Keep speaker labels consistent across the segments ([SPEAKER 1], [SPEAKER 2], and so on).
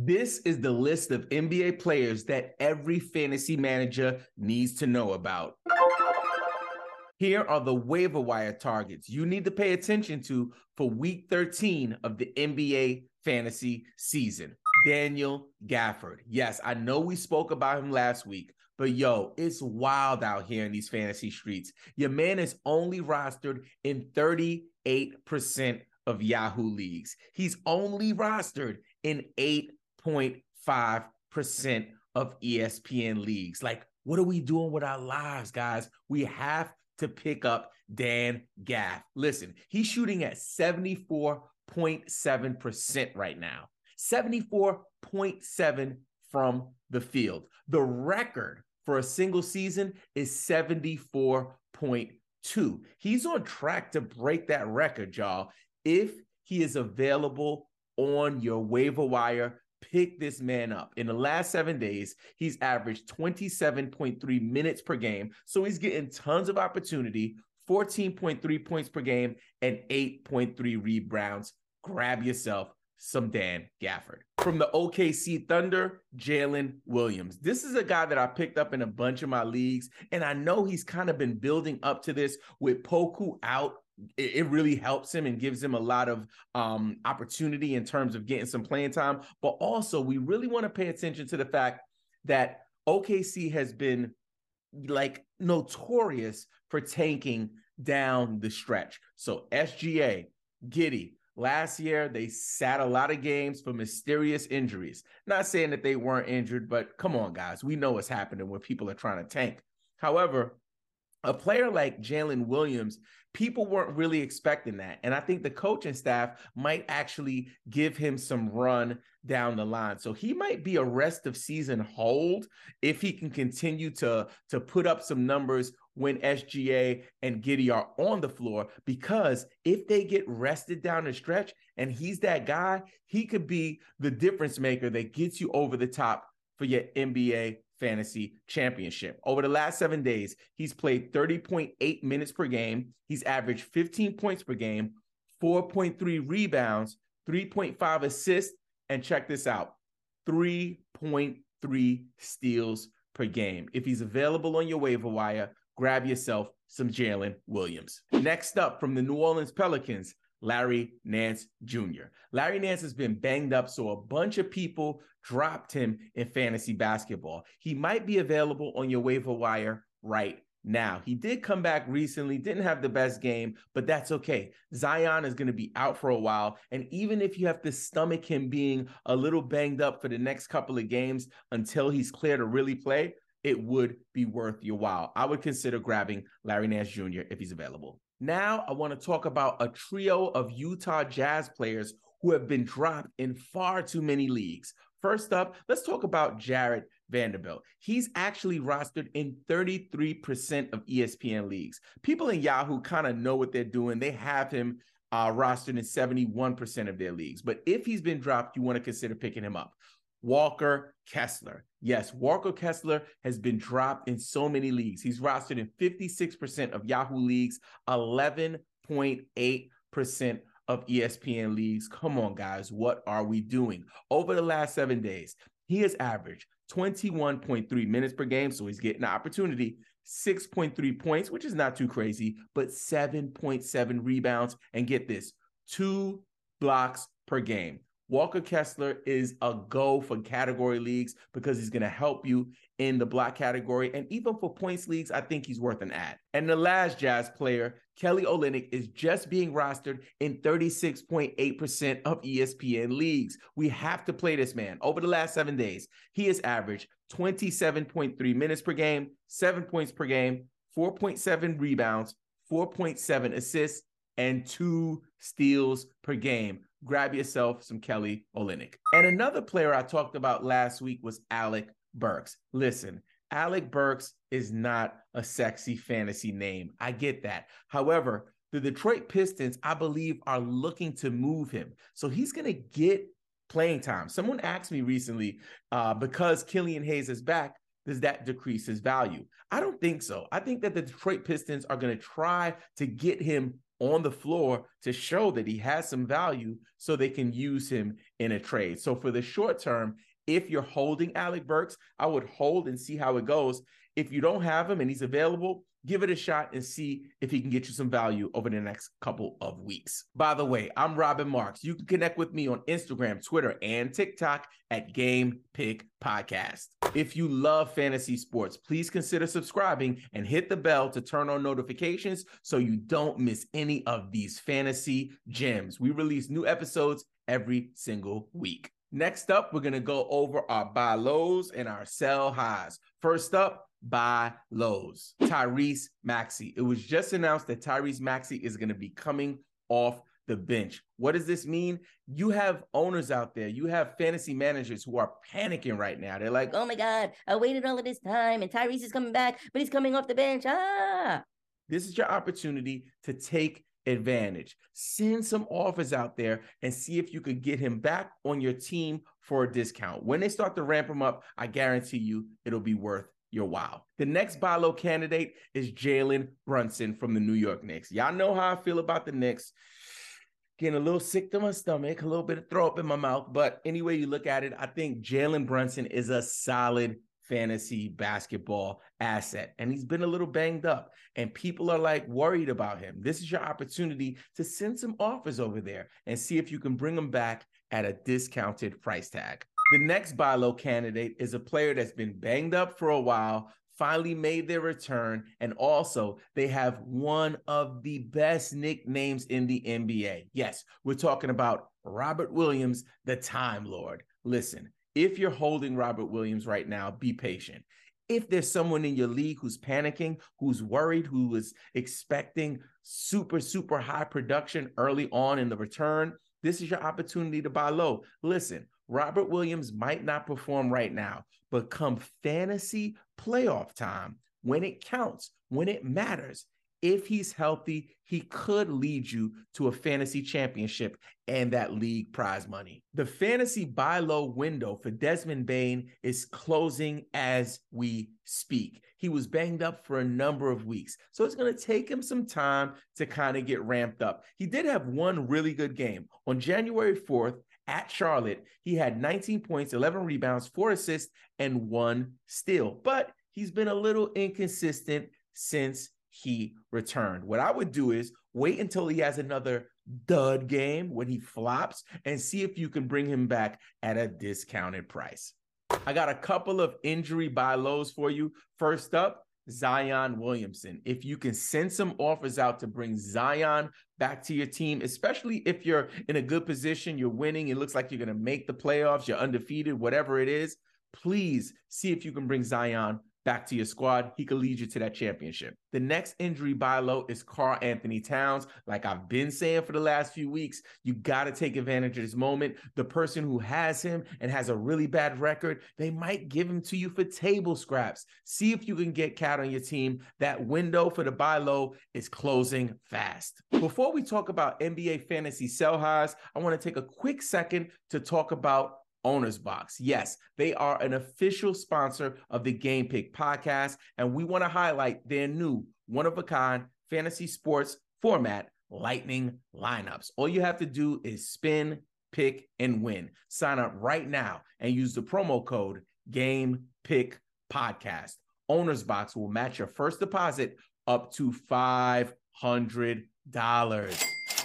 [SPEAKER 1] This is the list of NBA players that every fantasy manager needs to know about. Here are the waiver wire targets you need to pay attention to for week 13 of the NBA fantasy season. Daniel Gafford. Yes, I know we spoke about him last week, but yo, it's wild out here in these fantasy streets. Your man is only rostered in 38% of Yahoo leagues. He's only rostered in 8.5% of ESPN leagues. Like, what are we doing with our lives, guys? We have to pick up Dan Gaff. Listen, he's shooting at 74.7% right now. 74.7 from the field. The record for a single season is 74.2. He's on track to break that record, y'all. If he is available on your waiver wire, pick this man up. In the last seven days, he's averaged 27.3 minutes per game. So he's getting tons of opportunity, 14.3 points per game, and 8.3 rebounds. Grab yourself some Dan Gafford. From the OKC Thunder, Jalen Williams. This is a guy that I picked up in a bunch of my leagues, and I know he's kind of been building up to this with Poku out. It, really helps him and gives him a lot of um, opportunity in terms of getting some playing time. But also, we really want to pay attention to the fact that OKC has been like notorious for tanking down the stretch. So SGA, Giddey, Last year, they sat a lot of games for mysterious injuries. Not saying that they weren't injured, but come on, guys. We know what's happening when people are trying to tank. However, a player like Jalen Williams, people weren't really expecting that. And I think the coaching staff might actually give him some run down the line. So he might be a rest of season hold if he can continue to, to put up some numbers when SGA and Giddey are on the floor because if they get rested down the stretch and he's that guy, he could be the difference maker that gets you over the top for your NBA fantasy championship. Over the last seven days, he's played 30.8 minutes per game. He's averaged 15 points per game, 4.3 rebounds, 3.5 assists, and check this out 3.3 steals per game. If he's available on your waiver wire, grab yourself some Jalen Williams. Next up from the New Orleans Pelicans, Larry Nance Jr. Larry Nance has been banged up, so a bunch of people dropped him in fantasy basketball. He might be available on your waiver wire right now. He did come back recently, didn't have the best game, but that's okay. Zion is going to be out for a while. And even if you have to stomach him being a little banged up for the next couple of games until he's clear to really play, it would be worth your while. I would consider grabbing Larry Nance Jr. if he's available. Now, I want to talk about a trio of Utah Jazz players who have been dropped in far too many leagues. First up, let's talk about Jared Vanderbilt. He's actually rostered in 33% of ESPN leagues. People in Yahoo kind of know what they're doing. They have him uh, rostered in 71% of their leagues. But if he's been dropped, you want to consider picking him up. Walker Kessler. Yes, Walker Kessler has been dropped in so many leagues. He's rostered in 56% of Yahoo leagues, 11.8% of ESPN leagues. Come on, guys. What are we doing? Over the last seven days, he has averaged 21.3 minutes per game. So he's getting an opportunity, 6.3 points, which is not too crazy, but 7.7 rebounds. And get this two blocks per game. Walker Kessler is a go for category leagues because he's going to help you in the block category. And even for points leagues, I think he's worth an ad. And the last Jazz player, Kelly Olynyk, is just being rostered in 36.8% of ESPN leagues. We have to play this man. Over the last seven days, he has averaged 27.3 minutes per game, seven points per game, 4.7 rebounds, 4.7 assists, and two steals per game grab yourself some Kelly Olynyk. And another player I talked about last week was Alec Burks. Listen, Alec Burks is not a sexy fantasy name. I get that. However, the Detroit Pistons, I believe, are looking to move him. So he's going to get playing time. Someone asked me recently, uh, because Killian Hayes is back, does that decrease his value? I don't think so. I think that the Detroit Pistons are going to try to get him on the floor to show that he has some value so they can use him in a trade. So for the short term, if you're holding Alec Burks, I would hold and see how it goes. If you don't have him and he's available, give it a shot and see if he can get you some value over the next couple of weeks. By the way, I'm Robin Marks. You can connect with me on Instagram, Twitter, and TikTok at Game Pick Podcast. If you love fantasy sports, please consider subscribing and hit the bell to turn on notifications so you don't miss any of these fantasy gems. We release new episodes every single week. Next up, we're going to go over our buy lows and our sell highs. First up, buy lows. Tyrese Maxey. It was just announced that Tyrese Maxey is going to be coming off the bench. What does this mean? You have owners out there, you have fantasy managers who are panicking right now. They're like,
[SPEAKER 2] oh my God, I waited all of this time and Tyrese is coming back, but he's coming off the bench. Ah.
[SPEAKER 1] This is your opportunity to take advantage. Send some offers out there and see if you could get him back on your team for a discount. When they start to ramp him up, I guarantee you it'll be worth your wow. The next buy low candidate is Jalen Brunson from the New York Knicks. Y'all know how I feel about the Knicks. Getting a little sick to my stomach, a little bit of throw up in my mouth. But anyway, you look at it, I think Jalen Brunson is a solid fantasy basketball asset. And he's been a little banged up, and people are like worried about him. This is your opportunity to send some offers over there and see if you can bring him back at a discounted price tag. The next buy low candidate is a player that's been banged up for a while, finally made their return, and also they have one of the best nicknames in the NBA. Yes, we're talking about Robert Williams, the Time Lord. Listen, if you're holding Robert Williams right now, be patient. If there's someone in your league who's panicking, who's worried, who is expecting super, super high production early on in the return, this is your opportunity to buy low. Listen, Robert Williams might not perform right now, but come fantasy playoff time, when it counts, when it matters, if he's healthy, he could lead you to a fantasy championship and that league prize money. The fantasy buy low window for Desmond Bane is closing as we speak. He was banged up for a number of weeks, so it's going to take him some time to kind of get ramped up. He did have one really good game on January 4th at Charlotte. He had 19 points, 11 rebounds, four assists, and one steal, but he's been a little inconsistent since he returned. What I would do is wait until he has another dud game when he flops and see if you can bring him back at a discounted price. I got a couple of injury buy lows for you. First up, Zion Williamson. If you can send some offers out to bring Zion back to your team, especially if you're in a good position, you're winning, it looks like you're going to make the playoffs, you're undefeated, whatever it is, please see if you can bring Zion back to your squad. He could lead you to that championship. The next injury buy low is Karl-Anthony Towns. Like I've been saying for the last few weeks, you got to take advantage of this moment. The person who has him and has a really bad record, they might give him to you for table scraps. See if you can get KAT on your team. That window for the buy low is closing fast. Before we talk about NBA fantasy sell highs, I want to take a quick second to talk about OwnersBox. Yes, they are an official sponsor of the Game Pick podcast, and we want to highlight their new one of a kind fantasy sports format, Lightning lineups. All you have to do is spin, pick, and win. Sign up right now and use the promo code Game Pick Podcast. OwnersBox will match your first deposit up to $500.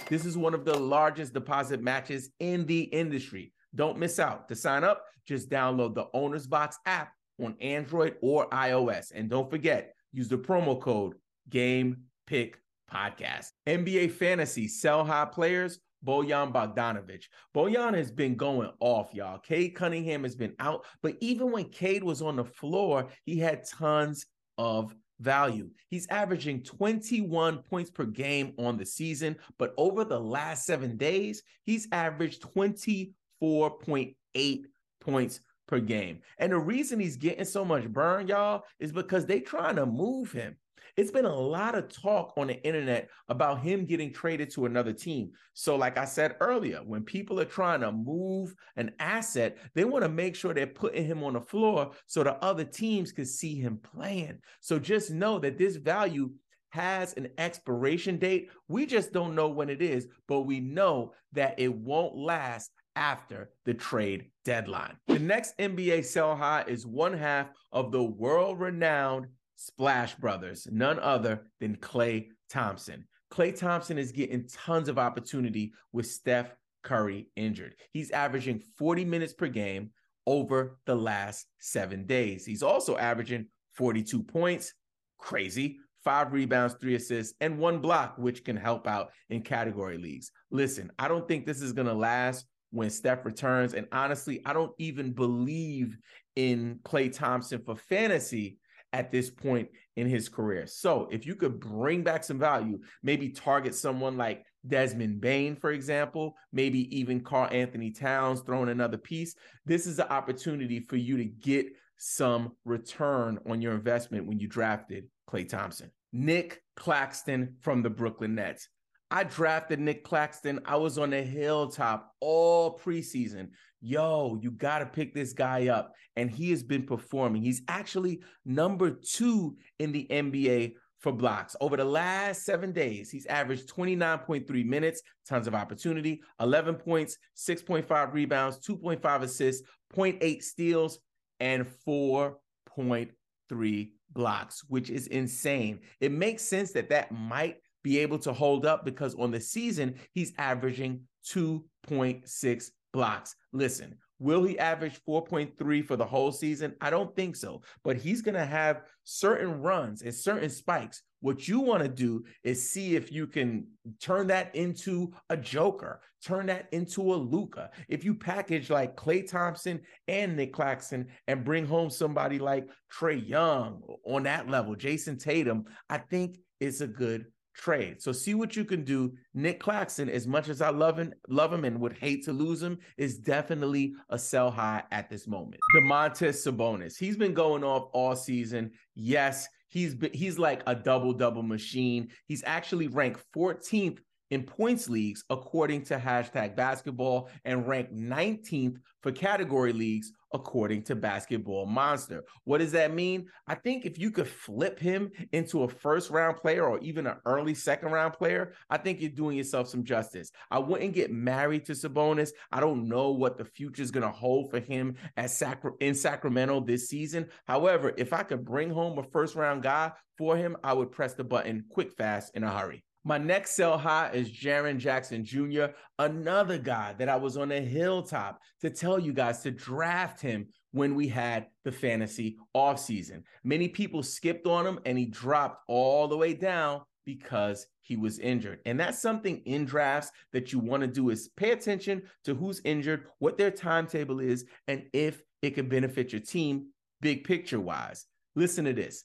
[SPEAKER 1] This is one of the largest deposit matches in the industry. Don't miss out. To sign up, just download the OwnersBox app on Android or iOS. And don't forget, use the promo code Game Pick Podcast. NBA Fantasy sell high players. Bojan Bogdanovic. Bojan has been going off, y'all. Cade Cunningham has been out, but even when Cade was on the floor, he had tons of value. He's averaging 21 points per game on the season, but over the last seven days, he's averaged 20 4.8 points per game. And the reason he's getting so much burn, y'all, is because they trying to move him. It's been a lot of talk on the internet about him getting traded to another team. So, like I said earlier, when people are trying to move an asset, they want to make sure they're putting him on the floor so the other teams can see him playing. So, just know that this value has an expiration date. We just don't know when it is, but we know that it won't last after the trade deadline. The next NBA sell high is one half of the world renowned Splash Brothers, none other than Klay Thompson. Klay Thompson is getting tons of opportunity with Steph Curry injured. He's averaging 40 minutes per game over the last seven days. He's also averaging 42 points, crazy, five rebounds, three assists, and one block, which can help out in category leagues. Listen, I don't think this is going to last when Steph returns. And honestly, I don't even believe in Klay Thompson for fantasy at this point in his career. So if you could bring back some value, maybe target someone like Desmond Bane, for example, maybe even Karl-Anthony Towns throwing another piece. This is an opportunity for you to get some return on your investment when you drafted Klay Thompson. Nick Claxton from the Brooklyn Nets. I drafted Nick Claxton. I was on the hilltop all preseason. Yo, you got to pick this guy up. And he has been performing. He's actually number two in the NBA for blocks. Over the last seven days, he's averaged 29.3 minutes, tons of opportunity, 11 points, 6.5 rebounds, 2.5 assists, 0.8 steals, and 4.3 blocks, which is insane. It makes sense that that might be able to hold up because on the season, he's averaging 2.6 blocks. Listen, will he average 4.3 for the whole season? I don't think so, but he's going to have certain runs and certain spikes. What you want to do is see if you can turn that into a Joker, turn that into a Luka. If you package like Klay Thompson and Nick Claxton and bring home somebody like Trae Young on that level, Jayson Tatum, I think it's a good trade. So see what you can do. Nick Claxton, as much as I love him, love him and would hate to lose him, is definitely a sell high at this moment. Domantas Sabonis, he's been going off all season. Yes, he's been, he's like a double double machine. He's actually ranked 14th in points leagues according to hashtag basketball and ranked 19th for category leagues according to Basketball Monster. What does that mean? I think if you could flip him into a first round player or even an early second round player, I think you're doing yourself some justice. I wouldn't get married to Sabonis. I don't know what the future is going to hold for him at Sacra- in Sacramento this season. However, if I could bring home a first round guy for him, I would press the button quick, fast, in a hurry. My next sell high is Jaren Jackson Jr., another guy that I was on a hilltop to tell you guys to draft him when we had the fantasy offseason. Many people skipped on him and he dropped all the way down because he was injured. And that's something in drafts that you want to do is pay attention to who's injured, what their timetable is, and if it could benefit your team big picture wise. Listen to this.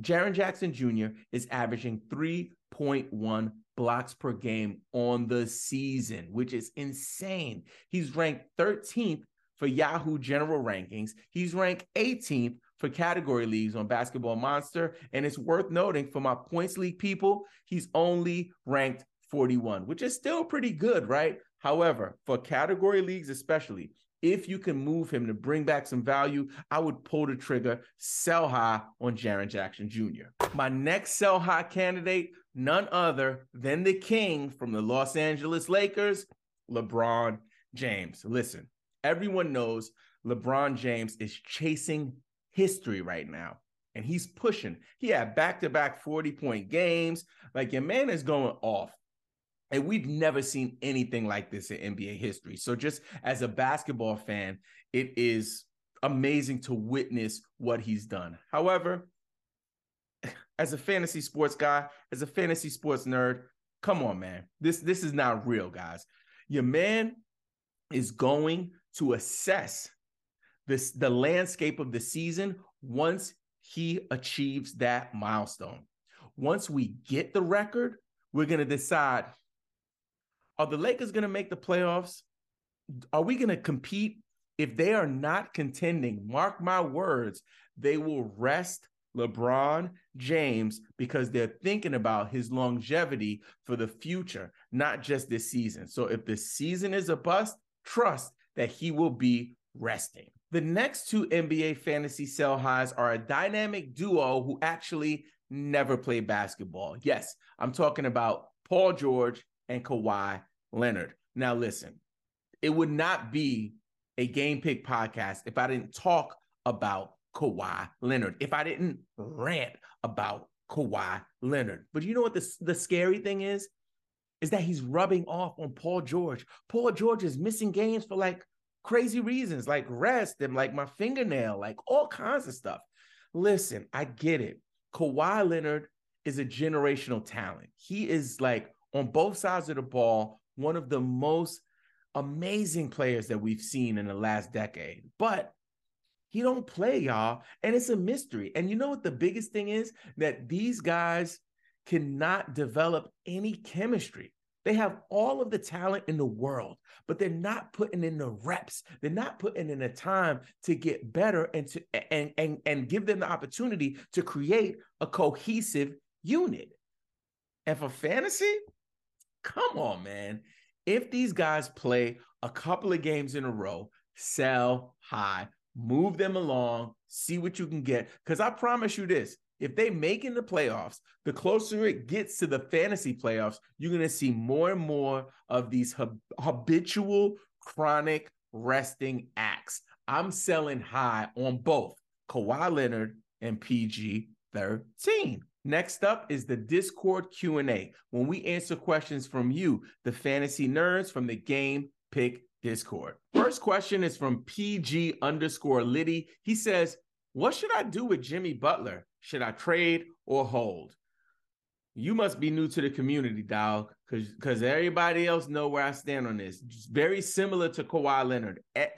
[SPEAKER 1] Jaren Jackson Jr. is averaging 3.1 blocks per game on the season, which is insane. He's ranked 13th for Yahoo General Rankings. He's ranked 18th for category leagues on Basketball Monster. And it's worth noting for my points league people, he's only ranked 41, which is still pretty good, right? However, for category leagues, especially, if you can move him to bring back some value, I would pull the trigger, sell high on Jaren Jackson Jr. My next sell high candidate, none other than the king from the Los Angeles Lakers, LeBron James. Listen, everyone knows LeBron James is chasing history right now. And he's pushing. He had back to back 40 point games. Like your man is going off. And we've never seen anything like this in NBA history. So, just as a basketball fan, it is amazing to witness what he's done. However, as a fantasy sports guy, as a fantasy sports nerd, come on, man. This this is not real, guys. Your man is going to assess this the landscape of the season once he achieves that milestone. Once we get the record, we're going to decide are the Lakers going to make the playoffs? Are we going to compete? If they are not contending, mark my words, they will rest LeBron James because they're thinking about his longevity for the future, not just this season. So if the season is a bust, trust that he will be resting. The next two NBA fantasy sell highs are a dynamic duo who actually never played basketball. Yes, I'm talking about Paul George and Kawhi Leonard. Now, listen, it would not be a game pick podcast if I didn't talk about Kawhi Leonard, if I didn't rant about Kawhi Leonard. But you know what the, the scary thing is? Is that he's rubbing off on Paul George. Paul George is missing games for like crazy reasons, like rest and like my fingernail, like all kinds of stuff. Listen, I get it. Kawhi Leonard is a generational talent. He is like on both sides of the ball, one of the most amazing players that we've seen in the last decade. But he don't play, y'all, and it's a mystery. And you know what the biggest thing is? That these guys cannot develop any chemistry. They have all of the talent in the world, but they're not putting in the reps. They're not putting in the time to get better and to and and and give them the opportunity to create a cohesive unit. And for fantasy, come on, man. If these guys play a couple of games in a row, sell high, move them along, see what you can get. Because I promise you this if they make in the playoffs, the closer it gets to the fantasy playoffs, you're going to see more and more of these hab- habitual, chronic resting acts. I'm selling high on both Kawhi Leonard and PG 13. Next up is the Discord Q&A when we answer questions from you, the fantasy nerds from the Game Pick Discord. First question is from PG underscore Liddy. He says, what should I do with Jimmy Butler? Should I trade or hold? You must be new to the community, dog, because because everybody else know where I stand on this. It's very similar to Kawhi Leonard. Eh,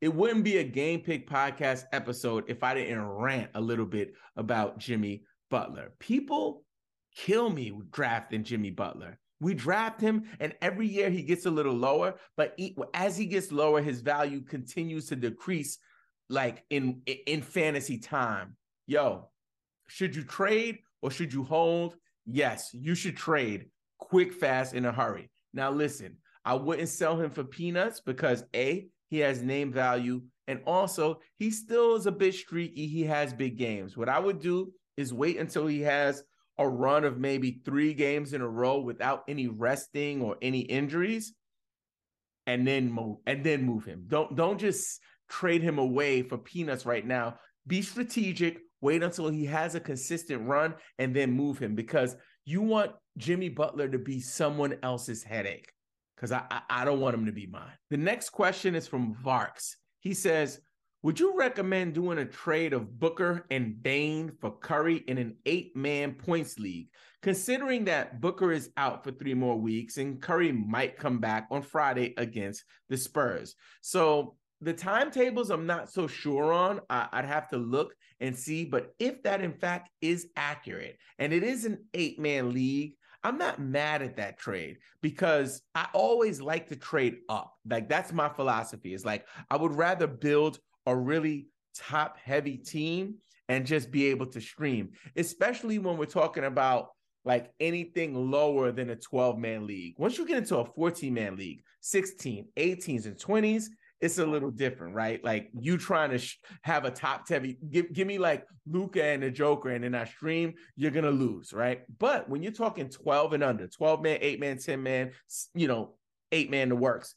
[SPEAKER 1] it wouldn't be a game pick podcast episode if I didn't rant a little bit about Jimmy Butler. People kill me drafting Jimmy Butler. We draft him, and every year he gets a little lower. But he, as he gets lower, his value continues to decrease, like in in fantasy time. Yo, should you trade or should you hold? Yes, you should trade quick, fast, in a hurry. Now, listen, I wouldn't sell him for peanuts because A, he has name value, and also he still is a bit streaky. He has big games. What I would do is wait until he has a run of maybe three games in a row without any resting or any injuries, and then move and then move him. Don't don't just trade him away for peanuts right now. Be strategic. Wait until he has a consistent run and then move him because you want Jimmy Butler to be someone else's headache because I, I, I don't want him to be mine. The next question is from Varks. He says, "Would you recommend doing a trade of Booker and Bane for Curry in an eight-man points league, considering that Booker is out for three more weeks and Curry might come back on Friday against the Spurs?" So the timetables I'm not so sure on. I, would have to look and see. But if that in fact is accurate and it is an eight man league, I'm not mad at that trade because I always like to trade up. Like that's my philosophy. Is like I would rather build a really top heavy team and just be able to stream, especially when we're talking about like anything lower than a 12 man league. Once you get into a 14 man league, 16, 18s, and 20s, it's a little different, right? Like you trying to sh- have a top heavy, give, give me like Luka and the Joker, and then I stream, you're gonna lose, right? But when you're talking 12 and under, 12 man, eight man, 10 man, you know, eight man the works,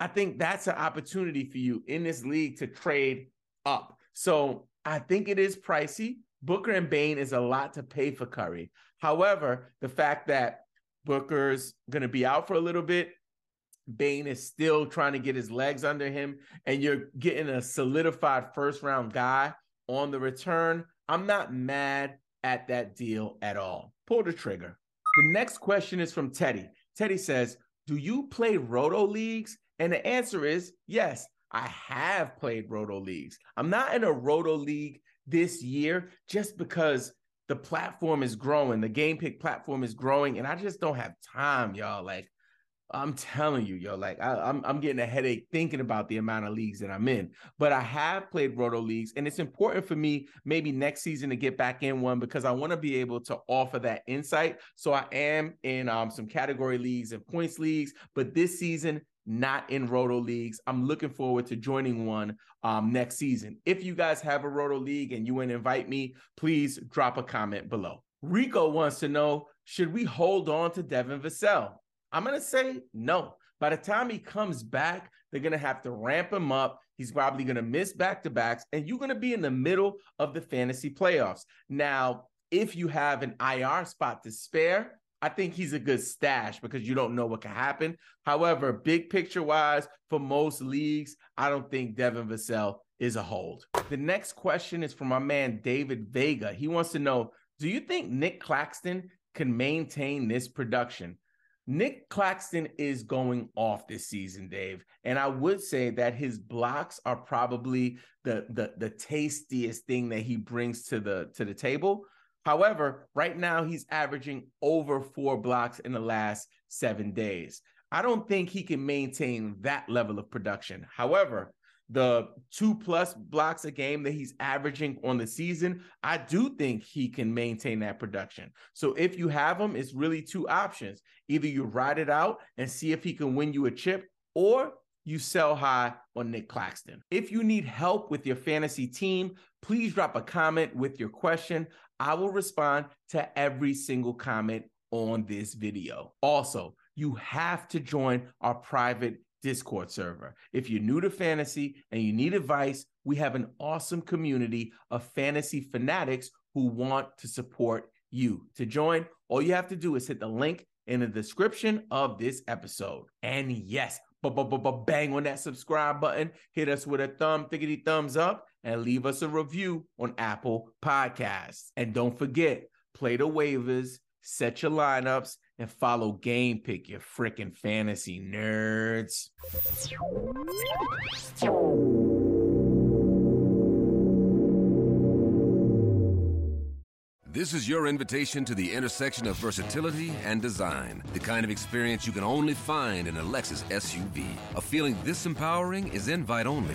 [SPEAKER 1] I think that's an opportunity for you in this league to trade up. So I think it is pricey. Booker and Bane is a lot to pay for Curry. However, the fact that Booker's going to be out for a little bit, Bane is still trying to get his legs under him, and you're getting a solidified first round guy on the return. I'm not mad at that deal at all. Pull the trigger. The next question is from Teddy. Teddy says, Do you play roto leagues? And the answer is yes, I have played roto leagues. I'm not in a roto league this year just because the platform is growing, the game pick platform is growing, and I just don't have time, y'all. Like, I'm telling you, yo, like I, am I'm, I'm getting a headache thinking about the amount of leagues that I'm in. But I have played roto leagues, and it's important for me maybe next season to get back in one because I want to be able to offer that insight. So I am in um, some category leagues and points leagues, but this season not in roto leagues. I'm looking forward to joining one um, next season. If you guys have a roto league and you want to invite me, please drop a comment below. Rico wants to know should we hold on to Devin Vassell? I'm going to say no. By the time he comes back, they're going to have to ramp him up. He's probably going to miss back to backs, and you're going to be in the middle of the fantasy playoffs. Now, if you have an IR spot to spare, I think he's a good stash because you don't know what can happen. However, big picture wise, for most leagues, I don't think Devin Vassell is a hold. The next question is from my man David Vega. He wants to know Do you think Nick Claxton can maintain this production? Nick Claxton is going off this season, Dave. And I would say that his blocks are probably the, the, the tastiest thing that he brings to the to the table. However, right now he's averaging over four blocks in the last seven days. I don't think he can maintain that level of production. However, the two plus blocks a game that he's averaging on the season, I do think he can maintain that production. So if you have him, it's really two options. Either you ride it out and see if he can win you a chip, or you sell high on Nick Claxton. If you need help with your fantasy team, please drop a comment with your question. I will respond to every single comment on this video. Also, you have to join our private Discord server. If you're new to fantasy and you need advice, we have an awesome community of fantasy fanatics who want to support you. To join, all you have to do is hit the link in the description of this episode. And yes, bang on that subscribe button, hit us with a thumb, thickety thumbs up, and leave us a review on Apple Podcasts. And don't forget, play the waivers, set your lineups, and follow Game Pick, your freaking fantasy nerds.
[SPEAKER 3] This is your invitation to the intersection of versatility and design. The kind of experience you can only find in a Lexus SUV. A feeling this empowering is invite only.